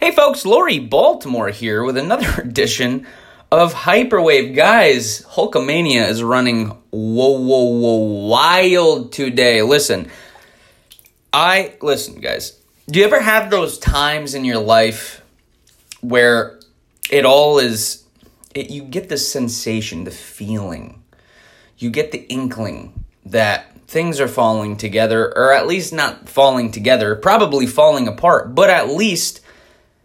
Hey folks, Lori Baltimore here with another edition of Hyperwave. Guys, Hulkamania is running whoa, whoa, whoa, wild today. Listen, I, listen, guys, do you ever have those times in your life where it all is, it, you get the sensation, the feeling, you get the inkling that things are falling together, or at least not falling together, probably falling apart, but at least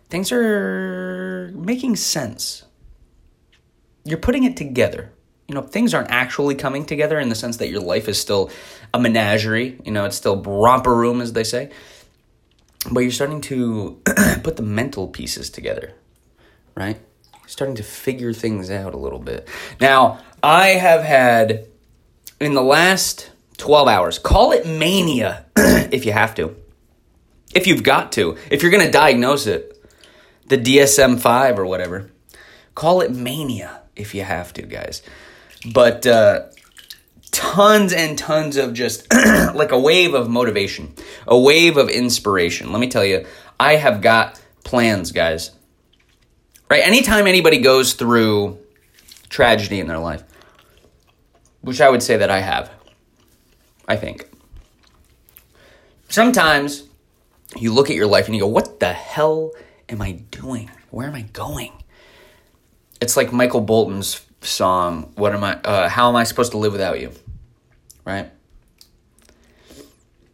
things are making sense. You're putting it together. You know, things aren't actually coming together in the sense that your life is still a menagerie. You know, it's still romper room, as they say. But you're starting to put the mental pieces together, right? Starting to figure things out a little bit. Now, I have had, in the last 12 hours, call it mania if you have to. If you've got to. If you're going to diagnose it, the DSM 5 or whatever. Call it mania if you have to, guys. But uh, tons and tons of just like a wave of motivation, a wave of inspiration. Let me tell you, I have got plans, guys. Right? Anytime anybody goes through tragedy in their life, which I would say that I have, I think. Sometimes you look at your life and you go, what the hell am I doing? Where am I going? It's like Michael Bolton's song, "What am I? Uh, how am I supposed to live without you?" Right?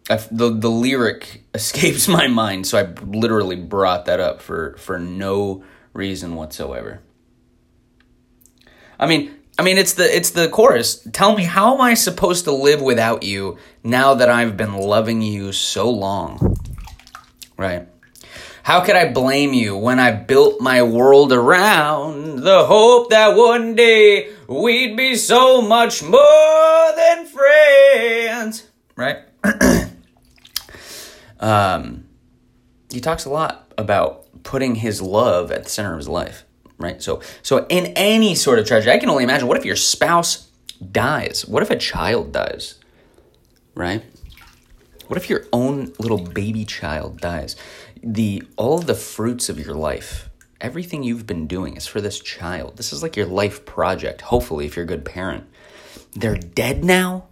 I've, the the lyric escapes my mind, so I literally brought that up for for no reason whatsoever. I mean, I mean it's the it's the chorus. Tell me how am I supposed to live without you now that I've been loving you so long? Right? How could I blame you when I built my world around the hope that one day we'd be so much more than friends? Right? um, he talks a lot about putting his love at the center of his life, right? So, so in any sort of tragedy, I can only imagine what if your spouse dies? What if a child dies? Right? What if your own little baby child dies? The all the fruits of your life everything you've been doing is for this child. This is like your life project hopefully if you're a good parent. They're dead now?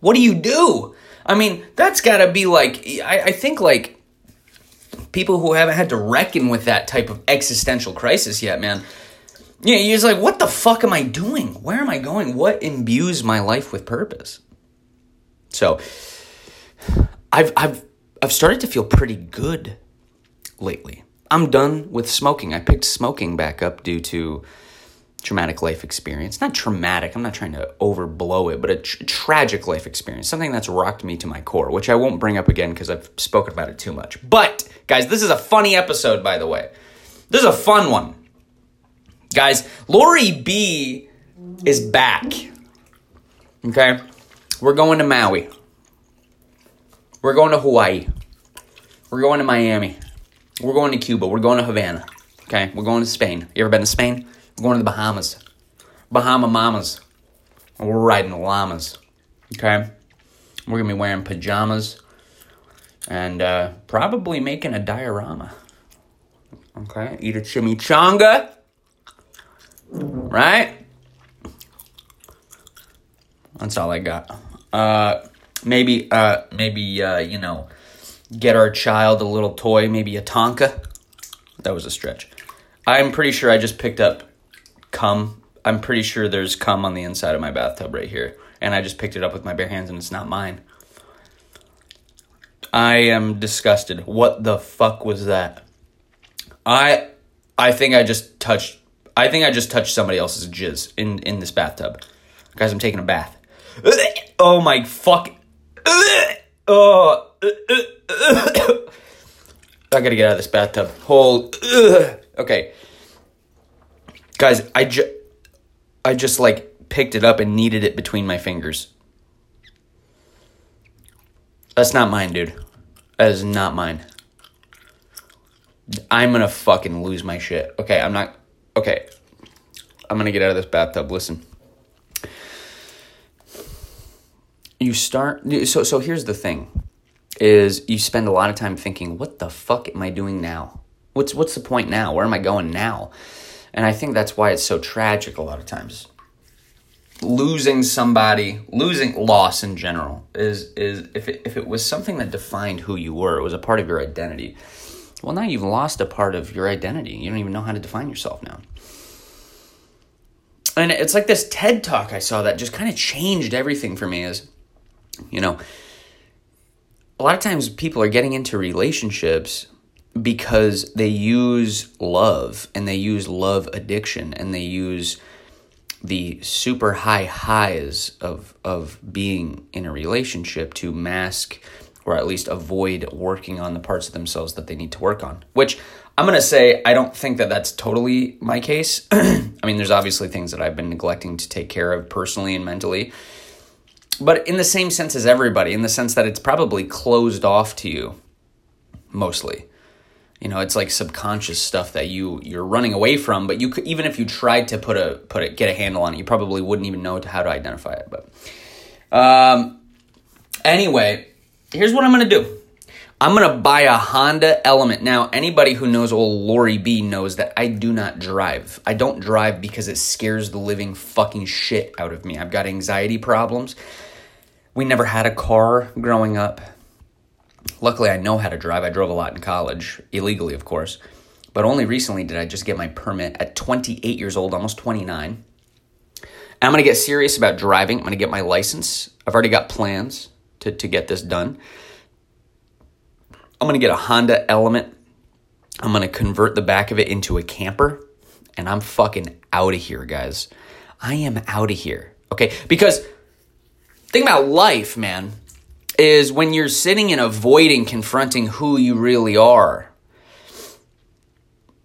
What do you do? I mean that's gotta be like i, I think like people who haven't had to reckon with that type of existential crisis yet man. Yeah you're just like what the fuck am i doing? Where am i going? What imbues my life with purpose? So i've i've i've started to feel pretty good lately. I'm done with smoking. I picked smoking back up due to traumatic life experience. Not traumatic, I'm not trying to overblow it, but a tr- tragic life experience. Something that's rocked me to my core, which I won't bring up again because I've spoken about it too much. But, guys, this is a funny episode, by the way. This is a fun one. Guys, Lori B is back. Okay? We're going to Maui. We're going to Hawaii. We're going to Miami. We're going to Cuba. We're going to Havana. Okay, we're going to Spain. You ever been to Spain? We're going to the Bahamas. Bahama Mamas. we're riding llamas. Okay? We're going to be wearing pajamas and uh, probably making a diorama. Okay? Eat a chimichanga. Right? That's all I got. Uh, maybe, uh, maybe, uh, you know, get our child a little toy, maybe a Tonka. That was a stretch. I'm pretty sure I just picked up cum. I'm pretty sure there's cum on the inside of my bathtub right here. And I just picked it up with my bare hands and it's not mine. I am disgusted. What the fuck was that? I I think I just touched I think I just touched somebody else's jizz in in this bathtub. Guys, I'm taking a bath. Oh my fuck. Oh I gotta get out of this bathtub. Hold. Okay, guys, I just, I just like picked it up and kneaded it between my fingers. That's not mine, dude. That is not mine. I'm gonna fucking lose my shit. Okay, I'm not. Okay, I'm gonna get out of this bathtub. Listen. You start. So so here's the thing is you spend a lot of time thinking, what the fuck am I doing now? What's what's the point now? Where am I going now? And I think that's why it's so tragic a lot of times. Losing somebody, losing loss in general is is if it, if it was something that defined who you were, it was a part of your identity. Well, now you've lost a part of your identity. You don't even know how to define yourself now. And it's like this TED talk I saw that just kind of changed everything for me is you know, a lot of times people are getting into relationships because they use love and they use love addiction and they use the super high highs of of being in a relationship to mask or at least avoid working on the parts of themselves that they need to work on which i'm going to say i don't think that that's totally my case. I mean there's obviously things that i've been neglecting to take care of personally and mentally but in the same sense as everybody in the sense that it's probably closed off to you mostly. You know it's like subconscious stuff that you you're running away from but you could even if you tried to put a put it get a handle on it you probably wouldn't even know how to identify it but um anyway here's what i'm gonna do. I'm gonna buy a honda element. Now anybody who knows old lori b knows that i do not drive. I don't drive because it scares the living fucking shit out of me. I've got anxiety problems we never had a car growing up Luckily, I know how to drive. I drove a lot in college, illegally, of course. But only recently did I just get my permit at 28 years old, almost 29. And I'm going to get serious about driving. I'm going to get my license. I've already got plans to, to get this done. I'm going to get a Honda Element. I'm going to convert the back of it into a camper. And I'm fucking out of here, guys. I am out of here. Okay? Because think about life, man is when you're sitting and avoiding confronting who you really are.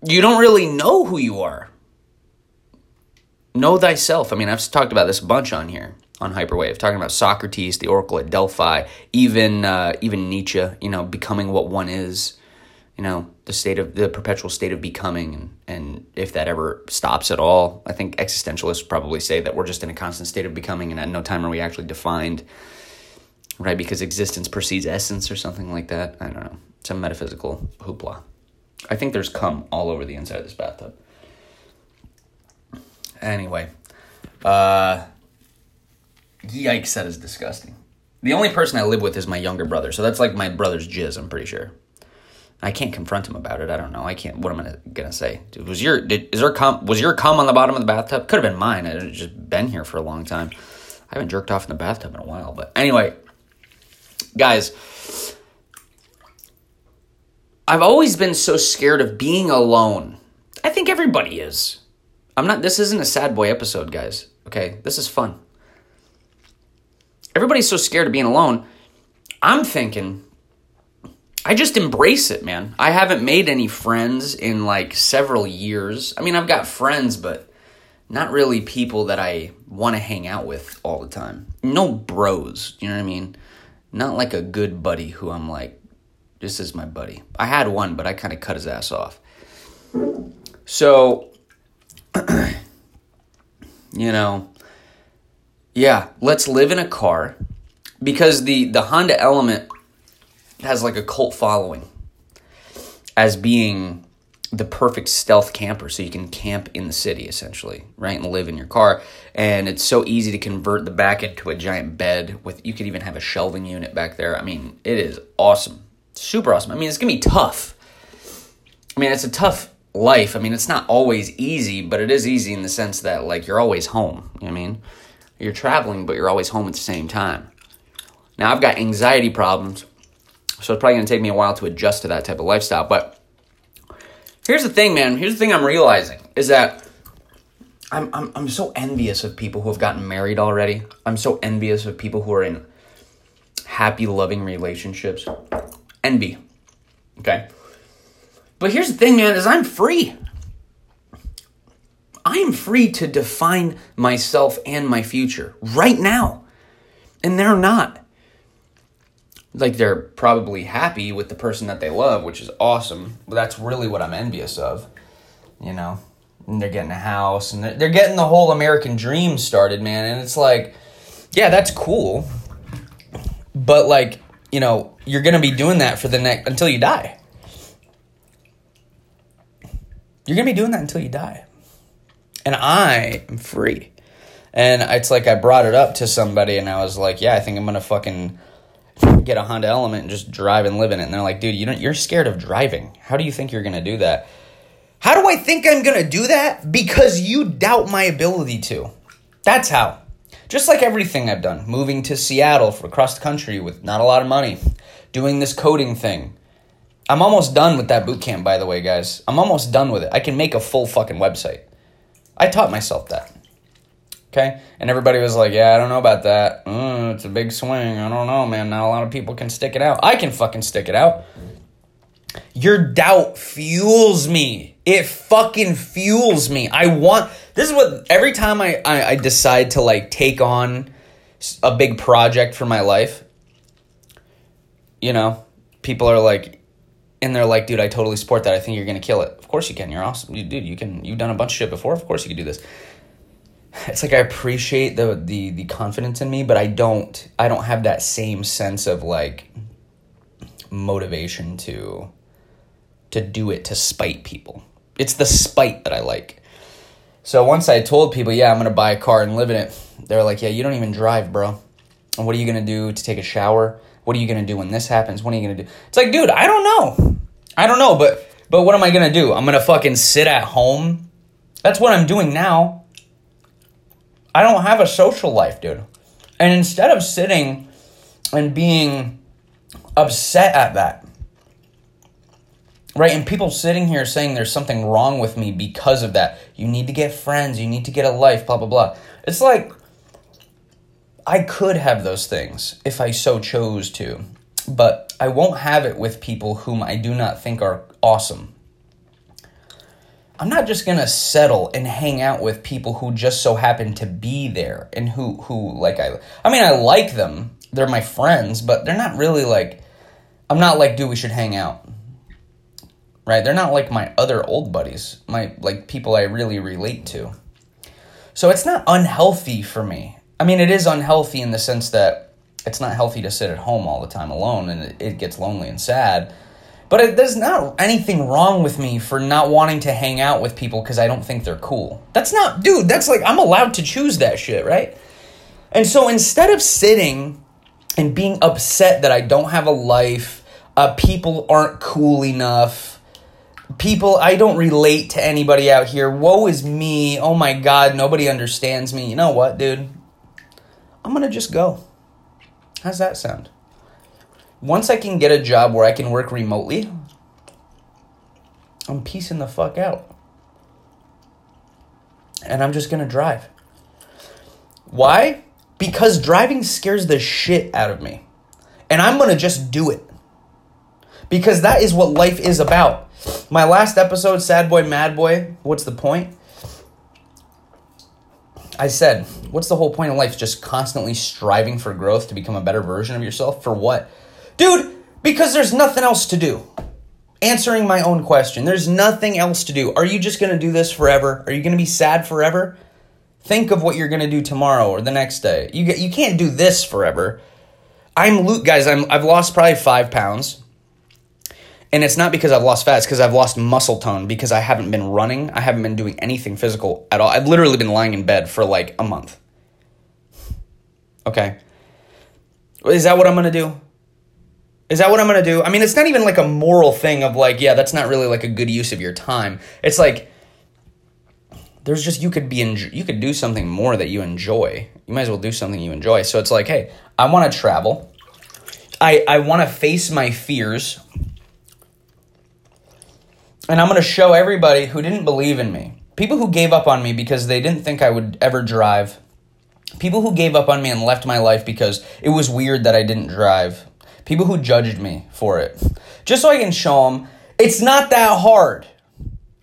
You don't really know who you are. Know thyself. I mean, I've talked about this a bunch on here on Hyperwave, talking about Socrates, the Oracle at Delphi, even uh, even Nietzsche. You know, becoming what one is. You know, the state of the perpetual state of becoming, and and if that ever stops at all, I think existentialists probably say that we're just in a constant state of becoming, and at no time are we actually defined right? Because existence precedes essence or something like that. I don't know. Some metaphysical hoopla. I think there's cum all over the inside of this bathtub. Anyway, uh, yikes, that is disgusting. The only person I live with is my younger brother, so that's like my brother's jizz. I'm pretty sure. I can't confront him about it. I don't know. I can't. What am I gonna say? Was your did, is there cum? Was your cum on the bottom of the bathtub? Could have been mine. It just been here for a long time. I haven't jerked off in the bathtub in a while. But anyway, Guys, I've always been so scared of being alone. I think everybody is. I'm not, this isn't a sad boy episode, guys. Okay? This is fun. Everybody's so scared of being alone. I'm thinking, I just embrace it, man. I haven't made any friends in like several years. I mean, I've got friends, but not really people that I want to hang out with all the time. No bros, you know what I mean? not like a good buddy who I'm like, this is my buddy. I had one, but I kind of cut his ass off. So, you know, yeah, let's live in a car because the the Honda Element has like a cult following as being the perfect stealth camper so you can camp in the city essentially right and live in your car. And it's so easy to convert the back into a giant bed with you could even have a shelving unit back there. I mean it is awesome. Super awesome. I mean it's gonna be tough. I mean it's a tough life. I mean it's not always easy but it is easy in the sense that like you're always home. You know i mean? You're traveling but you're always home at the same time. Now i've got anxiety problems so it's probably gonna take me a while to adjust to that type of lifestyle but Here's the thing, man. Here's the thing I'm realizing is that I'm, I'm, I'm so envious of people who have gotten married already. I'm so envious of people who are in happy, loving relationships. Envy. Okay. But here's the thing, man, is I'm free. I am free to define myself and my future right now. And they're not like they're probably happy with the person that they love, which is awesome. But that's really what I'm envious of, you know. And they're getting a house and they're getting the whole American dream started, man. And it's like, yeah, that's cool. But like, you know, you're gonna be doing that for the next until you die. You're to be doing that until you die. And I am free. And it's like I brought it up to somebody and I was like, yeah, I think I'm to fucking get a Honda Element and just drive and live in it. And they're like, dude, you don't, you're scared of driving. How do you think you're going to do that? How do I think I'm going to do that? Because you doubt my ability to. That's how. Just like everything I've done, moving to Seattle for across the country with not a lot of money, doing this coding thing. I'm almost done with that boot camp, by the way, guys. I'm almost done with it. I can make a full fucking website. I taught myself that. Okay? And everybody was like, yeah, I don't know about that. Mm, it's a big swing. I don't know, man. Not a lot of people can stick it out. I can fucking stick it out. Your doubt fuels me. It fucking fuels me. I want this is what every time I, I, I decide to like take on a big project for my life, you know, people are like and they're like, dude, I totally support that. I think you're gonna kill it. Of course you can. You're awesome. You, dude, you can you've done a bunch of shit before. Of course you can do this it's like I appreciate the the the confidence in me, but I don't I don't have that same sense of like motivation to to do it to spite people. It's the spite that I like. So once I told people, yeah, I'm gonna buy a car and live in it, they're like, yeah, you don't even drive, bro. And what are you gonna do to take a shower? What are you gonna do when this happens? What are you gonna do? It's like, dude, I don't know. I don't know, but but what am I gonna do? I'm gonna fucking sit at home. That's what I'm doing now. I don't have a social life, dude. And instead of sitting and being upset at that, right? And people sitting here saying there's something wrong with me because of that. You need to get friends, you need to get a life, blah, blah, blah. It's like I could have those things if I so chose to, but I won't have it with people whom I do not think are awesome. I'm not just gonna settle and hang out with people who just so happen to be there and who who like I I mean I like them. They're my friends, but they're not really like I'm not like, dude, we should hang out. Right? They're not like my other old buddies, my like people I really relate to. So it's not unhealthy for me. I mean, it is unhealthy in the sense that it's not healthy to sit at home all the time alone and it, it gets lonely and sad but it, there's not anything wrong with me for not wanting to hang out with people because I don't think they're cool. That's not, dude, that's like, I'm allowed to choose that shit, right? And so instead of sitting and being upset that I don't have a life, uh, people aren't cool enough, people, I don't relate to anybody out here, woe is me, oh my god, nobody understands me. You know what, dude? I'm gonna just go. How's that sound? Once I can get a job where I can work remotely, I'm piecing the fuck out. And I'm just gonna drive. Why? Because driving scares the shit out of me. And I'm gonna just do it. Because that is what life is about. My last episode, Sad Boy, Mad Boy, what's the point? I said, what's the whole point of life? Just constantly striving for growth to become a better version of yourself? For what? Dude, because there's nothing else to do. Answering my own question. There's nothing else to do. Are you just going to do this forever? Are you going to be sad forever? Think of what you're going to do tomorrow or the next day. You you can't do this forever. I'm guys, I'm I've lost probably 5 pounds. And it's not because I've lost fat, it's because I've lost muscle tone because I haven't been running. I haven't been doing anything physical at all. I've literally been lying in bed for like a month. Okay. Is that what I'm going to do? Is that what I'm going to do? I mean, it's not even like a moral thing of like, yeah, that's not really like a good use of your time. It's like there's just you could be in, you could do something more that you enjoy. You might as well do something you enjoy. So it's like, hey, I want to travel. I I want to face my fears. And I'm going to show everybody who didn't believe in me. People who gave up on me because they didn't think I would ever drive. People who gave up on me and left my life because it was weird that I didn't drive people who judged me for it, just so I can show them it's not that hard.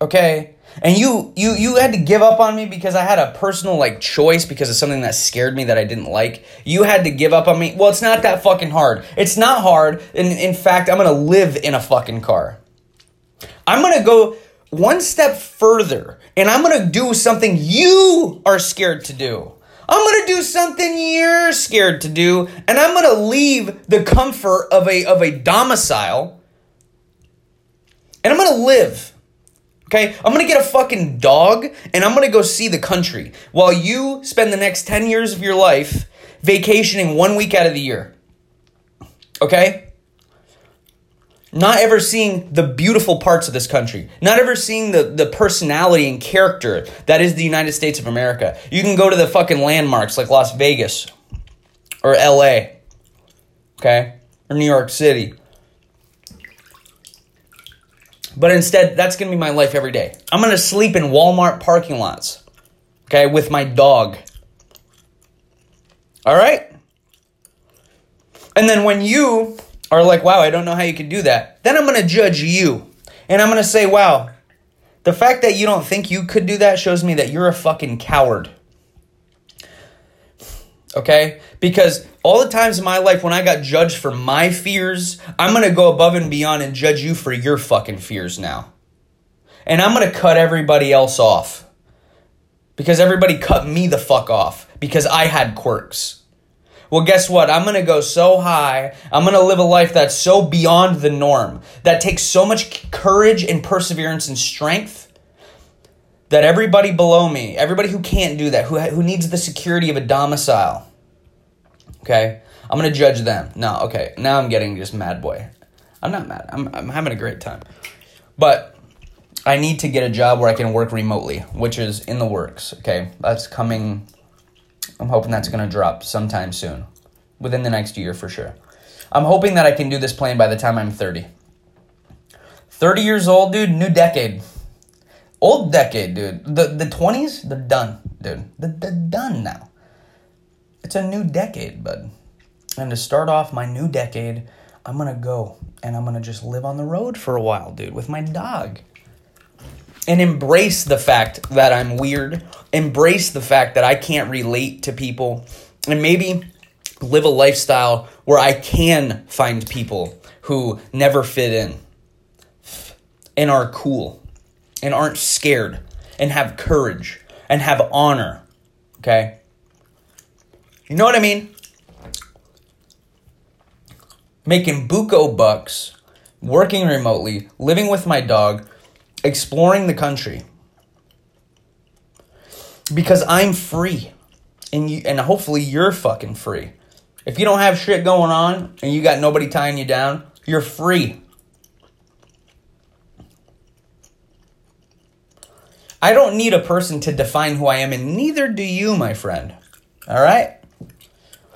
Okay? And you you you had to give up on me because I had a personal like choice because of something that scared me that I didn't like. You had to give up on me. Well, it's not that fucking hard. It's not hard. And in fact, I'm going to live in a fucking car. I'm going to go one step further and I'm going to do something you are scared to do. I'm to do something you're scared to do, and I'm to leave the comfort of a, of a domicile, and I'm to live. Okay? I'm gonna get a fucking dog and I'm gonna go see the country while you spend the next 10 years of your life vacationing one week out of the year. Okay? Not ever seeing the beautiful parts of this country. Not ever seeing the, the personality and character that is the United States of America. You can go to the fucking landmarks like Las Vegas or LA. Okay? Or New York City. But instead, that's to be my life every day. I'm to sleep in Walmart parking lots, okay, with my dog. All right? And then when you are like, wow, I don't know how you can do that, then I'm going to judge you. And I'm going to say, wow, the fact that you don't think you could do that shows me that you're a fucking coward. Okay? Because all the times in my life when I got judged for my fears, I'm gonna go above and beyond and judge you for your fucking fears now. And I'm gonna cut everybody else off. Because everybody cut me the fuck off because I had quirks. Well, guess what? I'm gonna go so high. I'm gonna live a life that's so beyond the norm, that takes so much courage and perseverance and strength that everybody below me, everybody who can't do that, who, who needs the security of a domicile, okay, I'm gonna judge them. No, okay, now I'm getting just mad boy. I'm not mad. I'm, I'm having a great time. But I need to get a job where I can work remotely, which is in the works, okay? That's coming. I'm hoping that's gonna drop sometime soon, within the next year for sure. I'm hoping that I can do this plan by the time I'm 30. 30 years old, dude, new decade. Old decade, dude. The the twenties, they're done, dude. They're, they're done now. It's a new decade, bud. And to start off my new decade, I'm gonna go and I'm gonna just live on the road for a while, dude, with my dog. And embrace the fact that I'm weird. Embrace the fact that I can't relate to people. And maybe live a lifestyle where I can find people who never fit in and are cool and aren't scared and have courage and have honor. Okay? You know what I mean? Making buco bucks, working remotely, living with my dog, exploring the country. Because I'm free. And you and hopefully you're fucking free. If you don't have shit going on and you got nobody tying you down, you're free. I don't need a person to define who I am, and neither do you, my friend. All right?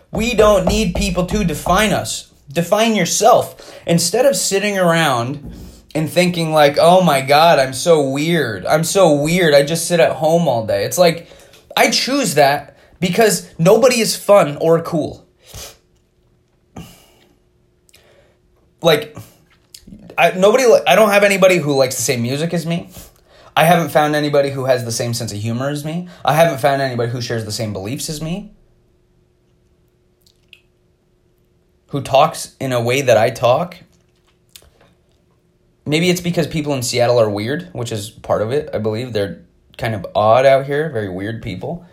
We don't need people to define us. Define yourself. Instead of sitting around and thinking, like, oh my God, I'm so weird. I'm so weird. I just sit at home all day. It's like, I choose that because nobody is fun or cool. Like, I, nobody, I don't have anybody who likes the same music as me. I haven't found anybody who has the same sense of humor as me. I haven't found anybody who shares the same beliefs as me. Who talks in a way that I talk. Maybe it's because people in Seattle are weird, which is part of it, I believe. They're kind of odd out here, very weird people.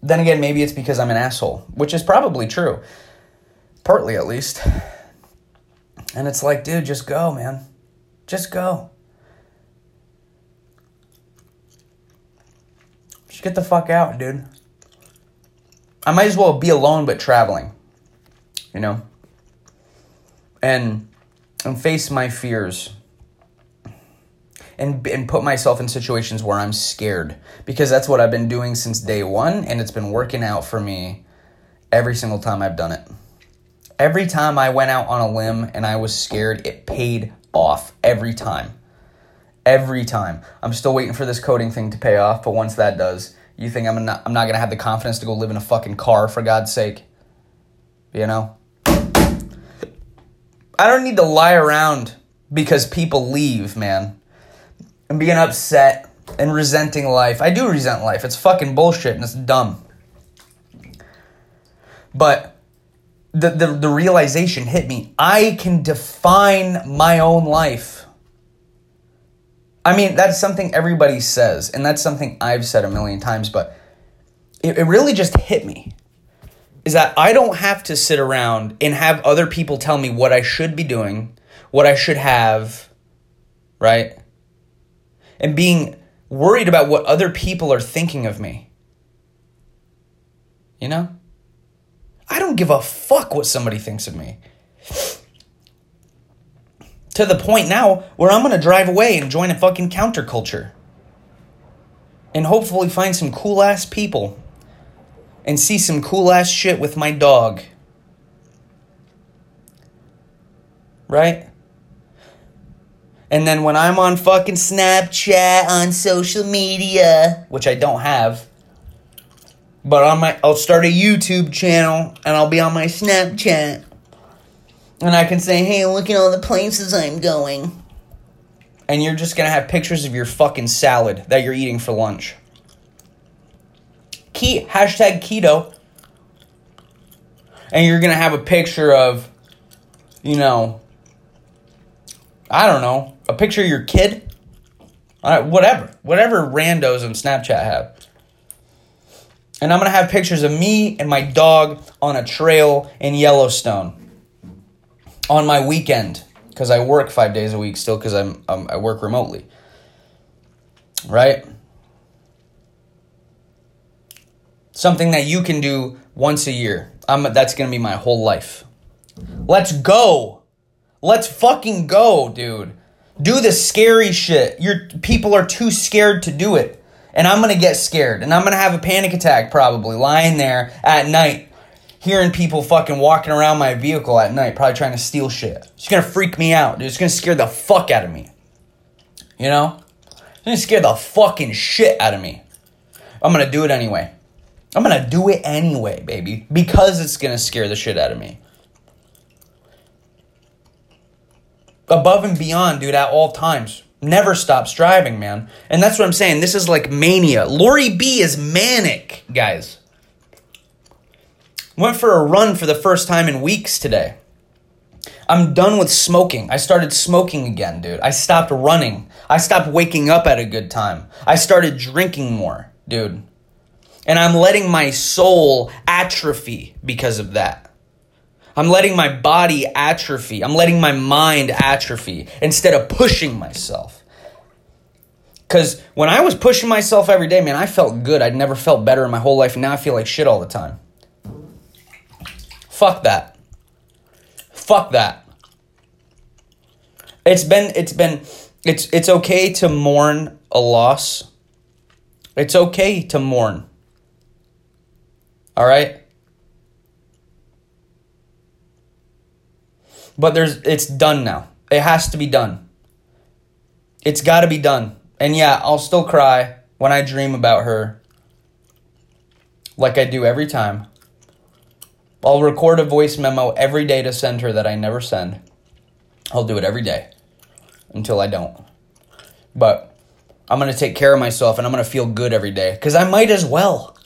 Then again, maybe it's because I'm an asshole, which is probably true. Partly at least. And it's like, dude, just go, man. Just go. Just get the fuck out, dude. I might as well be alone but traveling. You know? And and face my fears. And and put myself in situations where I'm scared because that's what I've been doing since day 1 and it's been working out for me every single time I've done it. Every time I went out on a limb and I was scared, it paid off every time. Every time. I'm still waiting for this coding thing to pay off, but once that does, you think I'm not I'm not gonna have the confidence to go live in a fucking car for God's sake? You know? I don't need to lie around because people leave, man. And being upset and resenting life. I do resent life. It's fucking bullshit and it's dumb. But the, the, the realization hit me. I can define my own life. I mean, that's something everybody says, and that's something I've said a million times, but it, it really just hit me. Is that I don't have to sit around and have other people tell me what I should be doing, what I should have, right? and being worried about what other people are thinking of me. You know? I don't give a fuck what somebody thinks of me. To the point now where I'm gonna drive away and join a fucking counterculture. And hopefully find some cool ass people. And see some cool ass shit with my dog. Right? And then when I'm on fucking Snapchat, on social media, which I don't have, but on my I'll start a YouTube channel and I'll be on my Snapchat. And I can say, "Hey, look at all the places I'm going." And you're just going to have pictures of your fucking salad that you're eating for lunch. Key hashtag keto. And you're to have a picture of you know, I don't know, a picture of your kid, uh, whatever, whatever randos on Snapchat have. And I'm gonna have pictures of me and my dog on a trail in Yellowstone on my weekend because I work five days a week still because I'm I work remotely. Right. Something that you can do once a year. I'm, that's gonna be my whole life. Let's go. Let's fucking go, dude. Do the scary shit. Your people are too scared to do it. And I'm gonna get scared. And I'm gonna have a panic attack probably lying there at night, hearing people fucking walking around my vehicle at night, probably trying to steal shit. It's gonna freak me out, dude. It's gonna scare the fuck out of me. You know? It's gonna scare the fucking shit out of me. I'm gonna do it anyway. I'm gonna do it anyway, baby. Because it's gonna scare the shit out of me. above and beyond, dude, at all times. Never stop striving, man. And that's what I'm saying. This is like mania. Lori B is manic, guys. Went for a run for the first time in weeks today. I'm done with smoking. I started smoking again, dude. I stopped running. I stopped waking up at a good time. I started drinking more, dude. And I'm letting my soul atrophy because of that. I'm letting my body atrophy. I'm letting my mind atrophy instead of pushing myself. Because when I was pushing myself every day, man, I felt good. I'd never felt better in my whole life. Now I feel like shit all the time. Fuck that. Fuck that. It's been, it's been, it's, it's okay to mourn a loss. It's okay to mourn. All right? But there's it's done now. It has to be done. It's got to be done. And yeah, I'll still cry when I dream about her. Like I do every time. I'll record a voice memo every day to send her that I never send. I'll do it every day until I don't. But I'm going to take care of myself and I'm going to feel good every day cuz I might as well.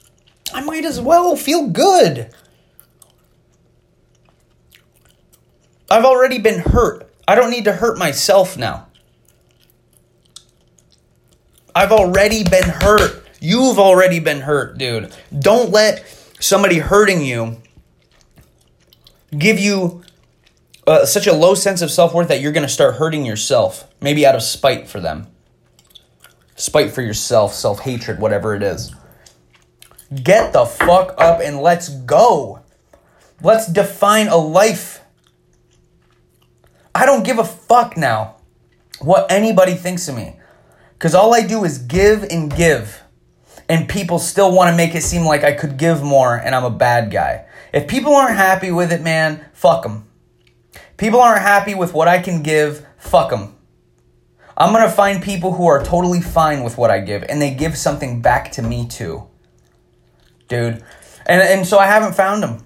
I might as well feel good. I've already been hurt. I don't need to hurt myself now. I've already been hurt. You've already been hurt, dude. Don't let somebody hurting you give you uh, such a low sense of self worth that you're going to start hurting yourself, maybe out of spite for them. Spite for yourself, self hatred, whatever it is. Get the fuck up and let's go. Let's define a life I don't give a fuck now what anybody thinks of me. Because all I do is give and give. And people still want to make it seem like I could give more and I'm a bad guy. If people aren't happy with it, man, fuck them. People aren't happy with what I can give, fuck them. I'm going to find people who are totally fine with what I give and they give something back to me too. Dude. And, and so I haven't found them.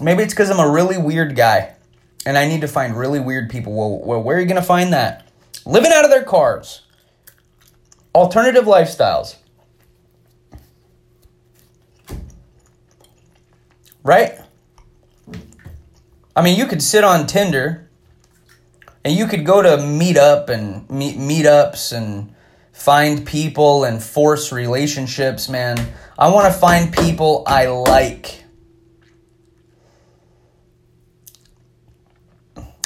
Maybe it's because I'm a really weird guy and I need to find really weird people. Well, well where are you to find that? Living out of their cars. Alternative lifestyles. Right? I mean, you could sit on Tinder and you could go to meetup and meet meetups and find people and force relationships, man. I want to find people I like.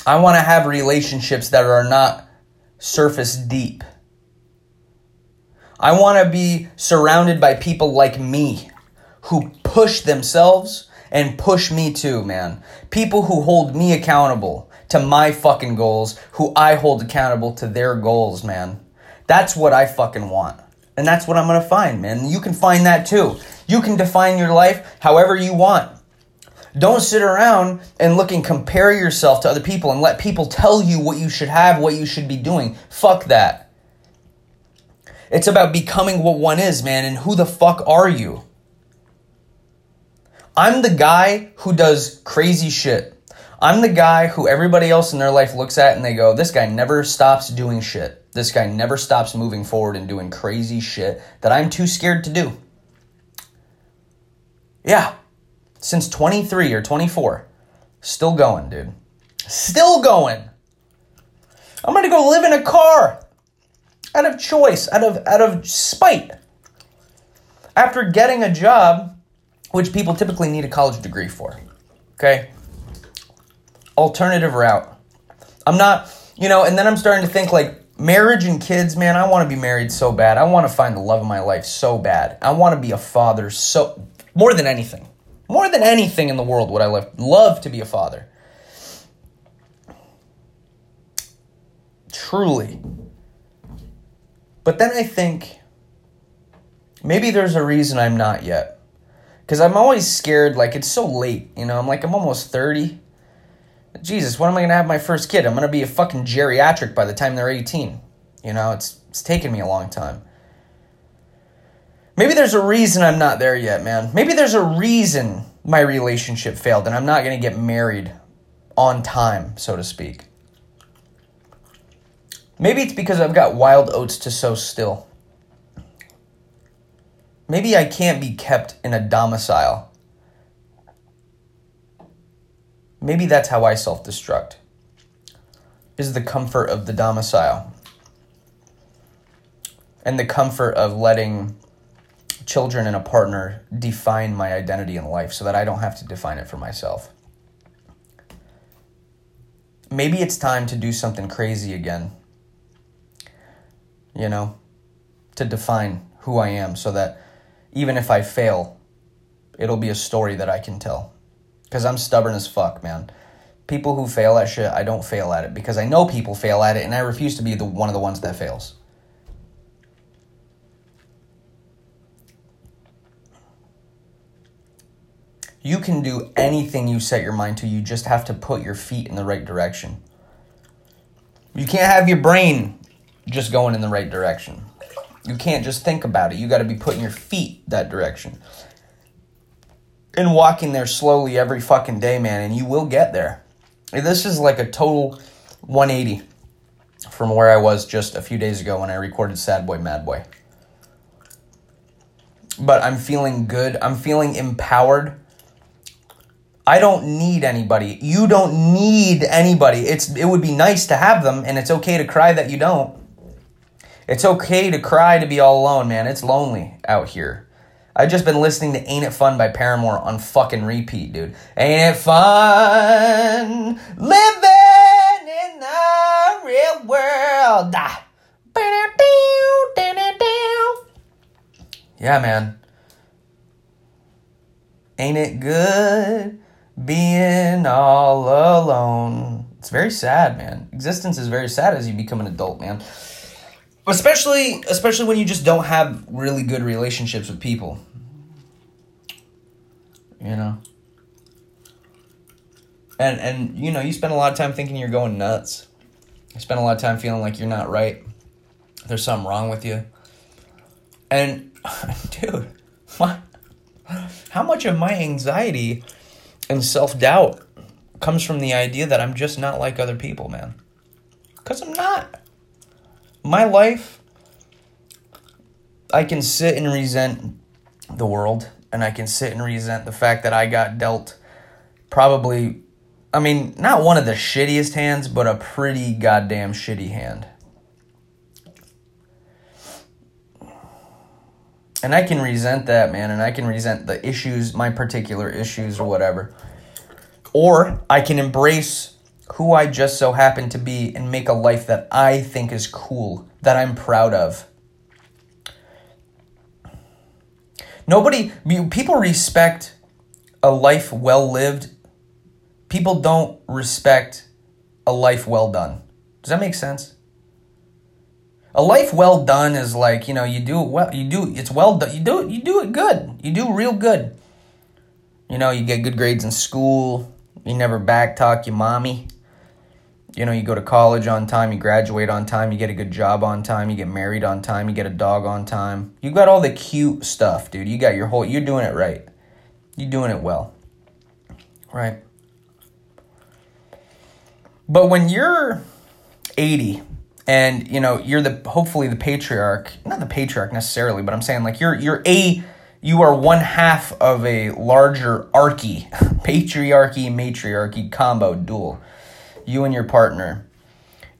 I want to have relationships that are not surface deep. I want to be surrounded by people like me who push themselves and push me too, man. People who hold me accountable to my fucking goals, who I hold accountable to their goals, man. That's what I fucking want. And that's what I'm gonna find, man. You can find that too. You can define your life however you want. Don't sit around and look and compare yourself to other people and let people tell you what you should have, what you should be doing. Fuck that. It's about becoming what one is, man, and who the fuck are you? I'm the guy who does crazy shit. I'm the guy who everybody else in their life looks at and they go, this guy never stops doing shit. This guy never stops moving forward and doing crazy shit that I'm too scared to do. Yeah, since 23 or 24. Still going, dude. Still going. I'm gonna go live in a car out of choice, out of out of spite. After getting a job which people typically need a college degree for. Okay? Alternative route. I'm not, you know, and then I'm starting to think like marriage and kids, man, I want to be married so bad. I want to find the love of my life so bad. I want to be a father so more than anything. More than anything in the world would I love love to be a father. Truly. But then I think maybe there's a reason I'm not yet because I'm always scared. Like it's so late, you know. I'm like I'm almost thirty. Jesus, when am I gonna have my first kid? I'm gonna be a fucking geriatric by the time they're eighteen. You know, it's it's taken me a long time. Maybe there's a reason I'm not there yet, man. Maybe there's a reason my relationship failed and I'm not gonna get married on time, so to speak. Maybe it's because I've got wild oats to sow still. Maybe I can't be kept in a domicile. Maybe that's how I self destruct, is the comfort of the domicile and the comfort of letting children and a partner define my identity in life so that I don't have to define it for myself. Maybe it's time to do something crazy again. You know, to define who I am so that even if I fail, it'll be a story that I can tell. Because I'm stubborn as fuck, man. People who fail at shit, I don't fail at it because I know people fail at it and I refuse to be the one of the ones that fails. You can do anything you set your mind to, you just have to put your feet in the right direction. You can't have your brain just going in the right direction. You can't just think about it. You got to be putting your feet that direction. And walking there slowly every fucking day, man, and you will get there. This is like a total 180 from where I was just a few days ago when I recorded Sad Boy Mad Boy. But I'm feeling good. I'm feeling empowered. I don't need anybody. You don't need anybody. It's it would be nice to have them and it's okay to cry that you don't. It's okay to cry to be all alone, man. It's lonely out here. I've just been listening to Ain't It Fun by Paramore on fucking repeat, dude. Ain't it fun living in the real world? Ah. Yeah, man. Ain't it good being all alone? It's very sad, man. Existence is very sad as you become an adult, man especially especially when you just don't have really good relationships with people. You know? And and you know you spend a lot of time thinking you're going nuts. You spend a lot of time feeling like you're not right. There's something wrong with you. And dude my, how much of my anxiety and self-doubt comes from the idea that i'm just not like other people man? Because i'm not my life, I can sit and resent the world, and I can sit and resent the fact that I got dealt probably, I mean, not one of the shittiest hands, but a pretty goddamn shitty hand. And I can resent that, man, and I can resent the issues, my particular issues or whatever. Or I can embrace who I just so happen to be and make a life that I think is cool, that I'm proud of. Nobody, people respect a life well lived. People don't respect a life well done. Does that make sense? A life well done is like you know you do it well. You do it's well done. You do it. You do it good. You do real good. You know you get good grades in school. You never backtalk your mommy. You know you go to college on time. You graduate on time. You get a good job on time. You get married on time. You get a dog on time. You got all the cute stuff, dude. You got your whole. You're doing it right. You're doing it well. Right. But when you're 80 and you know you're the hopefully the patriarch not the patriarch necessarily but i'm saying like you're you're a you are one half of a larger archy patriarchy matriarchy combo duel you and your partner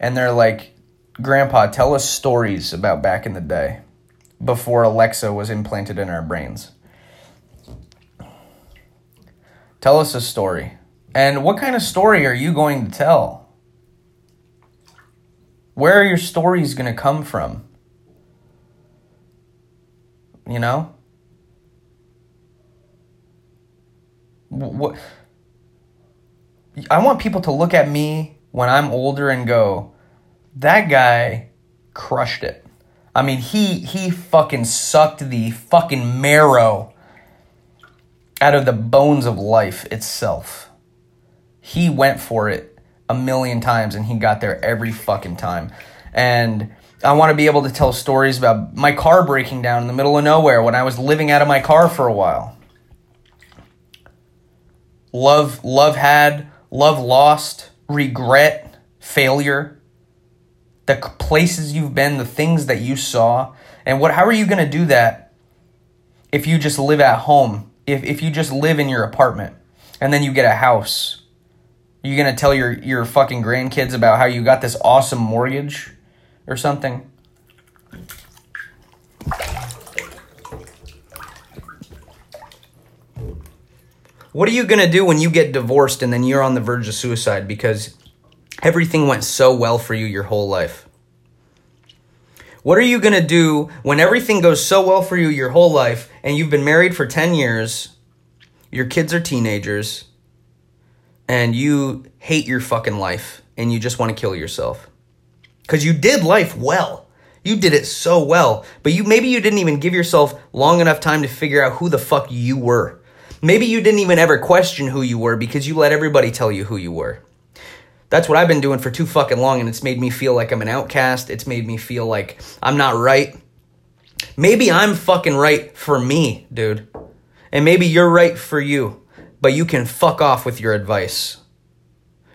and they're like grandpa tell us stories about back in the day before alexa was implanted in our brains tell us a story and what kind of story are you going to tell where are your stories going to come from? You know? What I want people to look at me when I'm older and go, that guy crushed it. I mean, he he fucking sucked the fucking marrow out of the bones of life itself. He went for it a million times and he got there every fucking time. And I want to be able to tell stories about my car breaking down in the middle of nowhere when I was living out of my car for a while. Love love had, love lost, regret, failure, the places you've been, the things that you saw. And what how are you going to do that if you just live at home? If if you just live in your apartment and then you get a house you gonna tell your your fucking grandkids about how you got this awesome mortgage or something? What are you gonna do when you get divorced and then you're on the verge of suicide? Because everything went so well for you your whole life? What are you gonna do when everything goes so well for you your whole life and you've been married for 10 years, your kids are teenagers, and you hate your fucking life and you just want to kill yourself? Because you did life well. You did it so well but you maybe you didn't even give yourself long enough time to figure out who the fuck you were maybe you didn't even ever question who you were because you let everybody tell you who you were that's what i've been doing for too fucking long and it's made me feel like i'm an outcast it's made me feel like i'm not right maybe i'm fucking right for me dude and maybe you're right for you but you can fuck off with your advice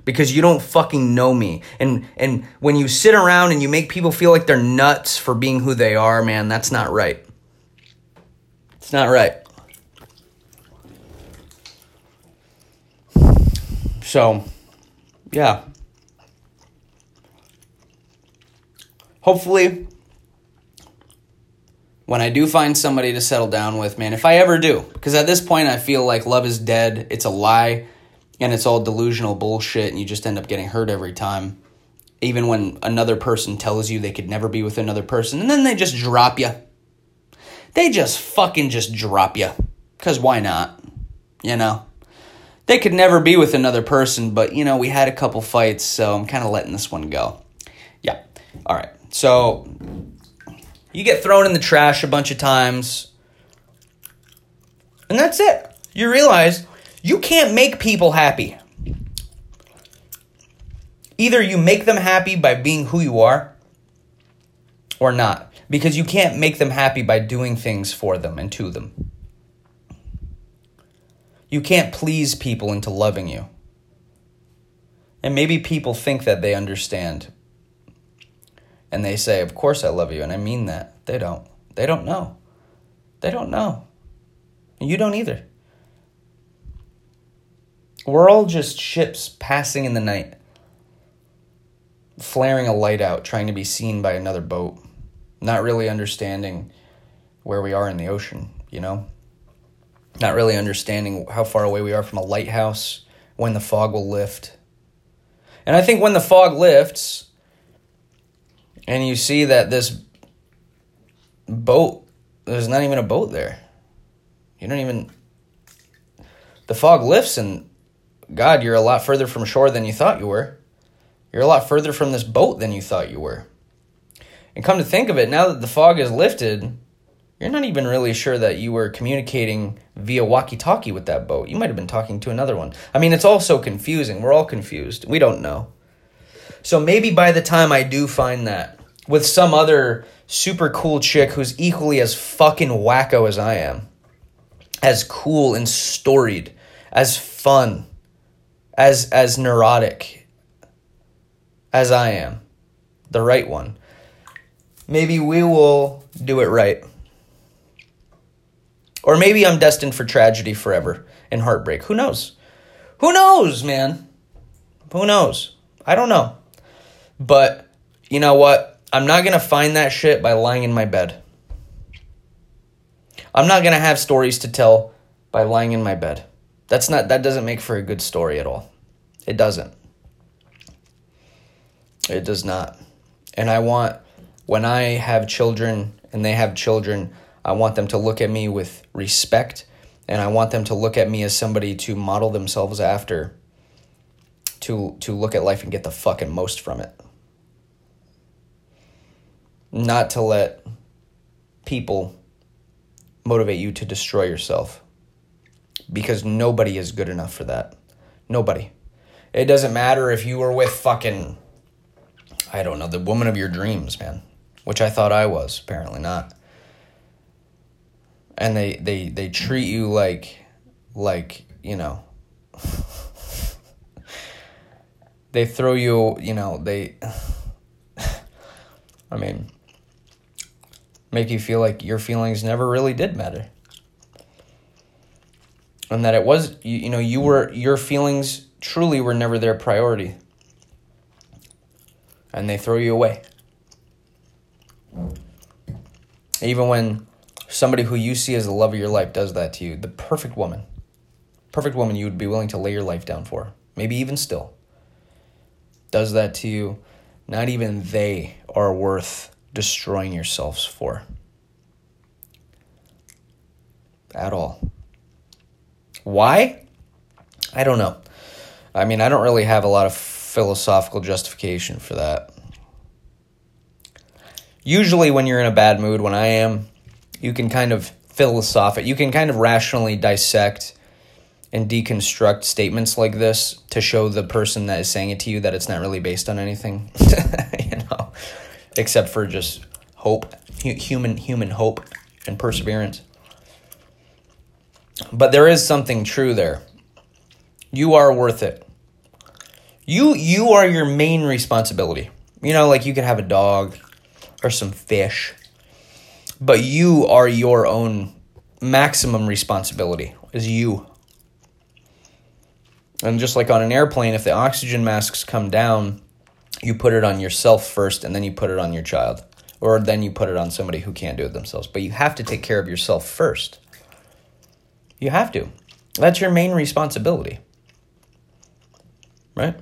because you don't fucking know me. And and when you sit around and you make people feel like they're nuts for being who they are, man, that's not right. It's not right. So, yeah. Hopefully when I do find somebody to settle down with, man, if I ever do, because at this point I feel like love is dead, it's a lie, and it's all delusional bullshit, and you just end up getting hurt every time. Even when another person tells you they could never be with another person, and then they just drop you. They just fucking just drop you. Because why not? You know? They could never be with another person, but, you know, we had a couple fights, so I'm kind of letting this one go. Yeah. All right. So, you get thrown in the trash a bunch of times. And that's it. You realize you can't make people happy. Either you make them happy by being who you are or not. Because you can't make them happy by doing things for them and to them. You can't please people into loving you. And maybe people think that they understand, and they say, Of course I love you, and I mean that. They don't. They don't know. They don't know. And you don't either. We're all just ships passing in the night, flaring a light out, trying to be seen by another boat, not really understanding where we are in the ocean, you know? Not really understanding how far away we are from a lighthouse, when the fog will lift. And I think when the fog lifts, and you see that this boat there's not even a boat there You don't even. The fog lifts, and God, you're a lot further from shore than you thought you were. You're a lot further from this boat than you thought you were. And come to think of it, now that the fog is lifted, you're not even really sure that you were communicating via walkie talkie with that boat. You might have been talking to another one. I mean, it's all so confusing. We're all confused. We don't know. So maybe by the time I do find that with some other super cool chick who's equally as fucking wacko as I am, as cool and storied, as fun, as as neurotic as I am, the right one. Maybe we will do it right. Or maybe I'm destined for tragedy forever and heartbreak. Who knows? Who knows, man? Who knows? I don't know. But you know what? I'm not going to find that shit by lying in my bed. I'm not going to have stories to tell by lying in my bed. That's not that doesn't make for a good story at all. It doesn't. It does not. And I want when I have children and they have children, I want them to look at me with respect and I want them to look at me as somebody to model themselves after to to look at life and get the fucking most from it. Not to let people motivate you to destroy yourself. Because nobody is good enough for that. Nobody. It doesn't matter if you were with fucking I don't know, the woman of your dreams, man. Which I thought I was, apparently not. And they they they treat you like like, you know, they throw you, you know, they I mean, make you feel like your feelings never really did matter. And that it was you, you know, you were your feelings truly were never their priority. And they throw you away. Even when somebody who you see as the love of your life does that to you, the perfect woman, perfect woman you would be willing to lay your life down for, maybe even still, does that to you, not even they are worth destroying yourselves for. At all. Why? I don't know. I mean, I don't really have a lot of philosophical justification for that. Usually, when you're in a bad mood, when I am, you can kind of philosophic, you can kind of rationally dissect and deconstruct statements like this to show the person that is saying it to you that it's not really based on anything, you know, except for just hope, human human hope and perseverance. But there is something true there. You are worth it. You you are your main responsibility. You know, like you could have a dog or some fish, but you are your own maximum responsibility is you. And just like on an airplane, if the oxygen masks come down, you put it on yourself first and then you put it on your child. Or then you put it on somebody who can't do it themselves. But you have to take care of yourself first. You have to. That's your main responsibility. Right?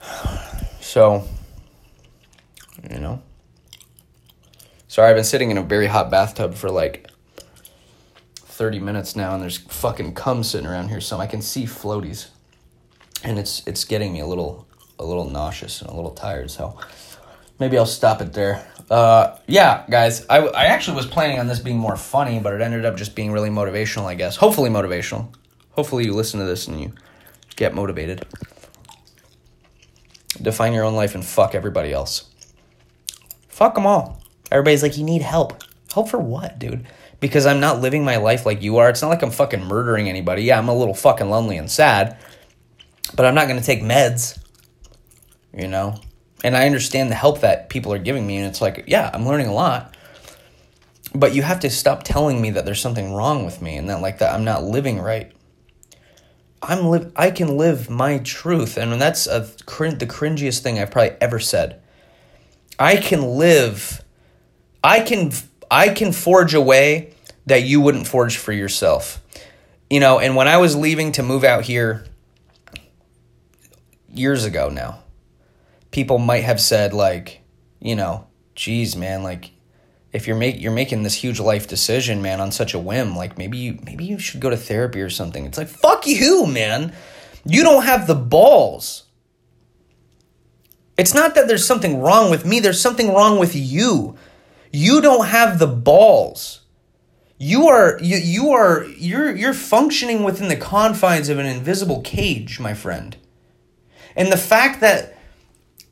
So, you know. Sorry, I've been sitting in a very hot bathtub for like 30 minutes now and there's fucking cum sitting around here so I can see floaties. And it's it's getting me a little a little nauseous and a little tired, so maybe I'll stop it there. Uh, yeah, guys, I, I actually was planning on this being more funny, but it ended up just being really motivational, I guess. Hopefully motivational. Hopefully you listen to this and you get motivated. Define your own life and fuck everybody else. Fuck them all. Everybody's like, you need help. Help for what, dude? Because I'm not living my life like you are. It's not like I'm fucking murdering anybody. Yeah, I'm a little fucking lonely and sad, but I'm not going to take meds, you know? And I understand the help that people are giving me, and it's like, yeah, I'm learning a lot. But you have to stop telling me that there's something wrong with me and that, like, that I'm not living right. I'm live. I can live my truth, and that's a cr- the cringiest thing I've probably ever said. I can live. I can. I can forge a way that you wouldn't forge for yourself. You know, and when I was leaving to move out here years ago now, people might have said like, you know, geez, man, like if you're make you're making this huge life decision, man, on such a whim, like maybe you maybe you should go to therapy or something. It's like fuck you, man. You don't have the balls. It's not that there's something wrong with me, there's something wrong with you. You don't have the balls. You are you you are you're you're functioning within the confines of an invisible cage, my friend. And the fact that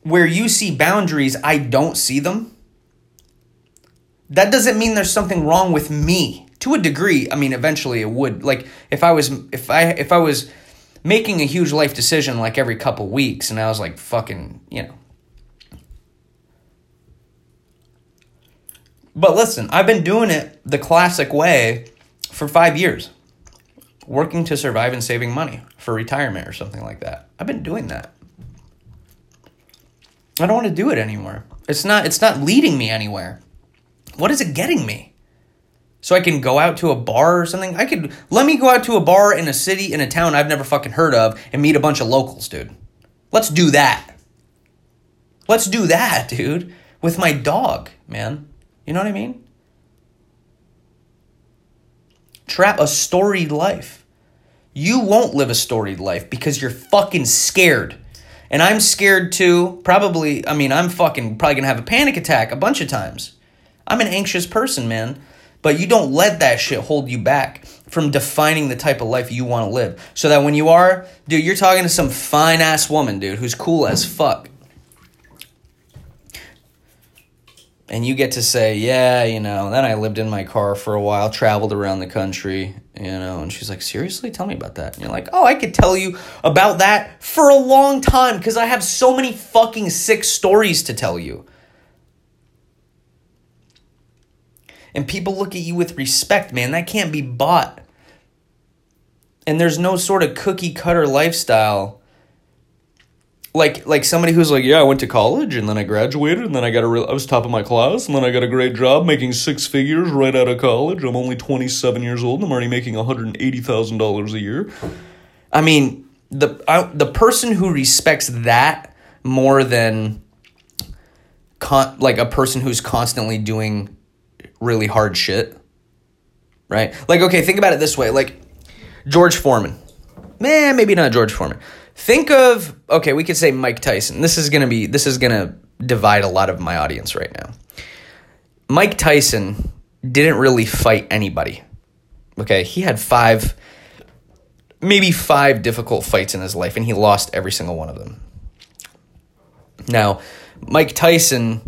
where you see boundaries, I don't see them, that doesn't mean there's something wrong with me. To a degree, I mean eventually it would. Like if I was if I if I was making a huge life decision like every couple weeks and I was like fucking, you know. But listen, I've been doing it the classic way for 5 years. Working to survive and saving money for retirement or something like that. I've been doing that. I don't want to do it anymore. It's not it's not leading me anywhere. What is it getting me? So I can go out to a bar or something? I could let me go out to a bar in a city in a town I've never fucking heard of and meet a bunch of locals, dude. Let's do that. Let's do that, dude, with my dog, man. You know what I mean? Trap a storied life. You won't live a storied life because you're fucking scared. And I'm scared too. Probably, I mean, I'm fucking probably gonna have a panic attack a bunch of times. I'm an anxious person, man. But you don't let that shit hold you back from defining the type of life you wanna live. So that when you are, dude, you're talking to some fine ass woman, dude, who's cool as fuck. and you get to say, yeah, you know, then I lived in my car for a while, traveled around the country, you know, and she's like, seriously, tell me about that. And you're like, oh, I could tell you about that for a long time because I have so many fucking sick stories to tell you. And people look at you with respect, man. That can't be bought. And there's no sort of cookie cutter lifestyle like like somebody who's like, yeah, I went to college and then I graduated and then I got a real, I was top of my class and then I got a great job making six figures right out of college. I'm only 27 years old and I'm already making $180,000 a year. I mean, the I, the person who respects that more than con, like a person who's constantly doing really hard shit, right? Like okay, think about it this way, like George Foreman. Man, maybe not George Foreman Think of okay, we could say Mike Tyson. This is gonna be this is gonna divide a lot of my audience right now. Mike Tyson didn't really fight anybody. Okay, he had five, maybe five difficult fights in his life, and he lost every single one of them. Now, Mike Tyson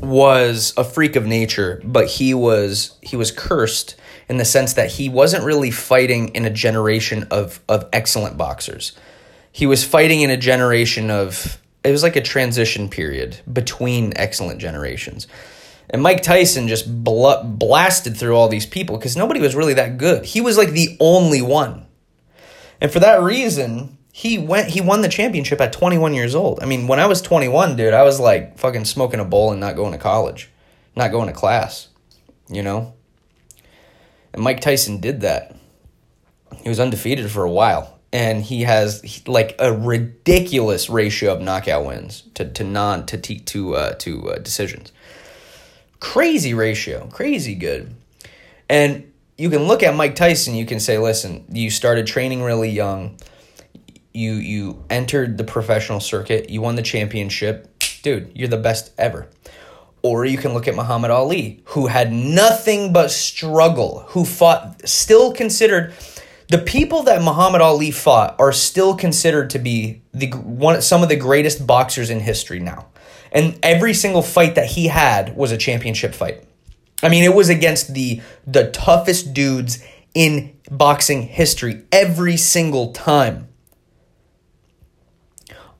was a freak of nature, but he was he was cursed in the sense that he wasn't really fighting in a generation of of excellent boxers he was fighting in a generation of it was like a transition period between excellent generations. And Mike Tyson just bl- blasted through all these people because nobody was really that good. He was like the only one. And for that reason, he went he won the championship at 21 years old. I mean, when I was 21, dude, I was like fucking smoking a bowl and not going to college, not going to class, you know? And Mike Tyson did that. He was undefeated for a while and he has like a ridiculous ratio of knockout wins to, to non to to uh, to uh, decisions. Crazy ratio, crazy good. And you can look at Mike Tyson. You can say, listen, you started training really young. You you entered the professional circuit. You won the championship, dude. You're the best ever. Or you can look at Muhammad Ali, who had nothing but struggle, who fought, still considered the people that Muhammad Ali fought are still considered to be the one some of the greatest boxers in history now. And every single fight that he had was a championship fight. I mean, it was against the the toughest dudes in boxing history every single time.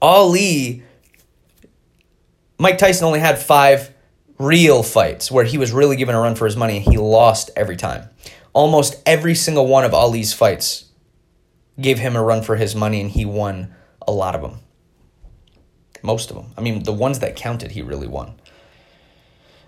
Ali Mike Tyson only had 5 real fights where he was really given a run for his money and he lost every time almost every single one of Ali's fights gave him a run for his money, and he won a lot of them. Most of them. I mean, the ones that counted, he really won.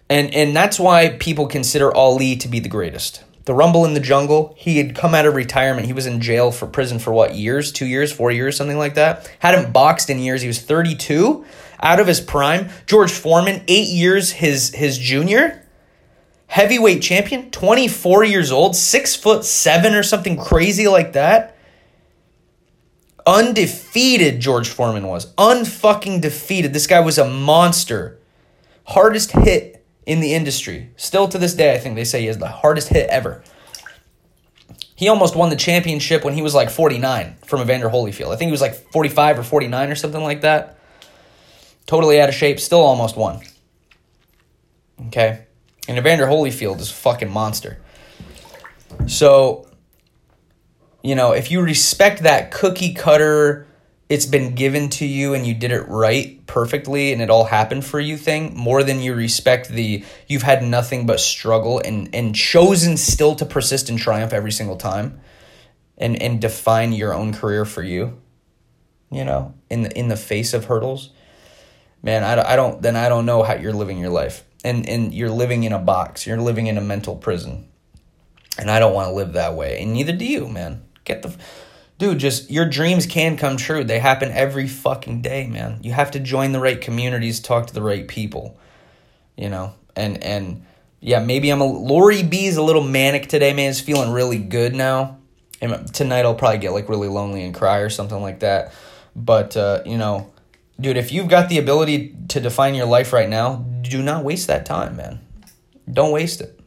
And and that's why people consider Ali to be the greatest. The Rumble in the Jungle, he had come out of retirement. He was in jail for prison for what, years? Two years, four years, something like that. Hadn't boxed in years. He was 32, out of his prime. George Foreman, eight years his his junior heavyweight champion, 24 years old, six foot seven or something crazy like that. Undefeated, George Foreman was. Unfucking defeated. This guy was a monster. Hardest hit in the industry. Still to this day, I think they say he is the hardest hit ever. He almost won the championship when he was like 49 from Evander Holyfield. I think he was like 45 or 49 or something like that. Totally out of shape, still almost won. Okay? And Evander Holyfield is a fucking monster. So, you know, if you respect that cookie cutter, it's been given to you and you did it right perfectly and it all happened for you thing, more than you respect the you've had nothing but struggle and, and chosen still to persist and triumph every single time and, and define your own career for you, you know, in the, in the face of hurdles, man, I, I don't, then I don't know how you're living your life and and you're living in a box. You're living in a mental prison. And I don't want to live that way. And neither do you, man. Get the Dude, just your dreams can come true. They happen every fucking day, man. You have to join the right communities, talk to the right people. You know, and and yeah, maybe I'm a Lori B's a little manic today, man. Is feeling really good now. And tonight I'll probably get like really lonely and cry or something like that. But uh, you know, dude, if you've got the ability to define your life right now, do not waste that time, man. Don't waste it.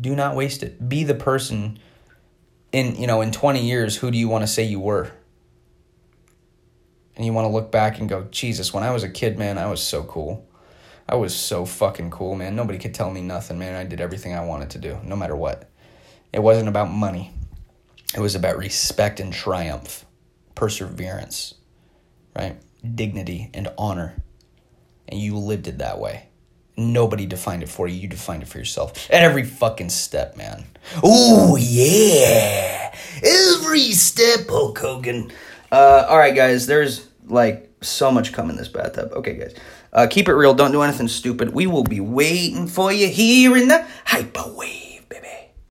Do not waste it. Be the person in, you know, in 20 years, who do you want to say you were? And you want to look back and go, Jesus, when I was a kid, man, I was so cool. I was so fucking cool, man. Nobody could tell me nothing, man. I did everything I wanted to do, no matter what. It wasn't about money. It was about respect and triumph, perseverance, right? Dignity and honor. And you lived it that way. Nobody defined it for you. You defined it for yourself. At every fucking step, man. Oh, yeah. Every step, Hulk Hogan. Uh, all right, guys. There's like so much coming this bathtub. Okay, guys. Uh, keep it real. Don't do anything stupid. We will be waiting for you here in the hyperwave.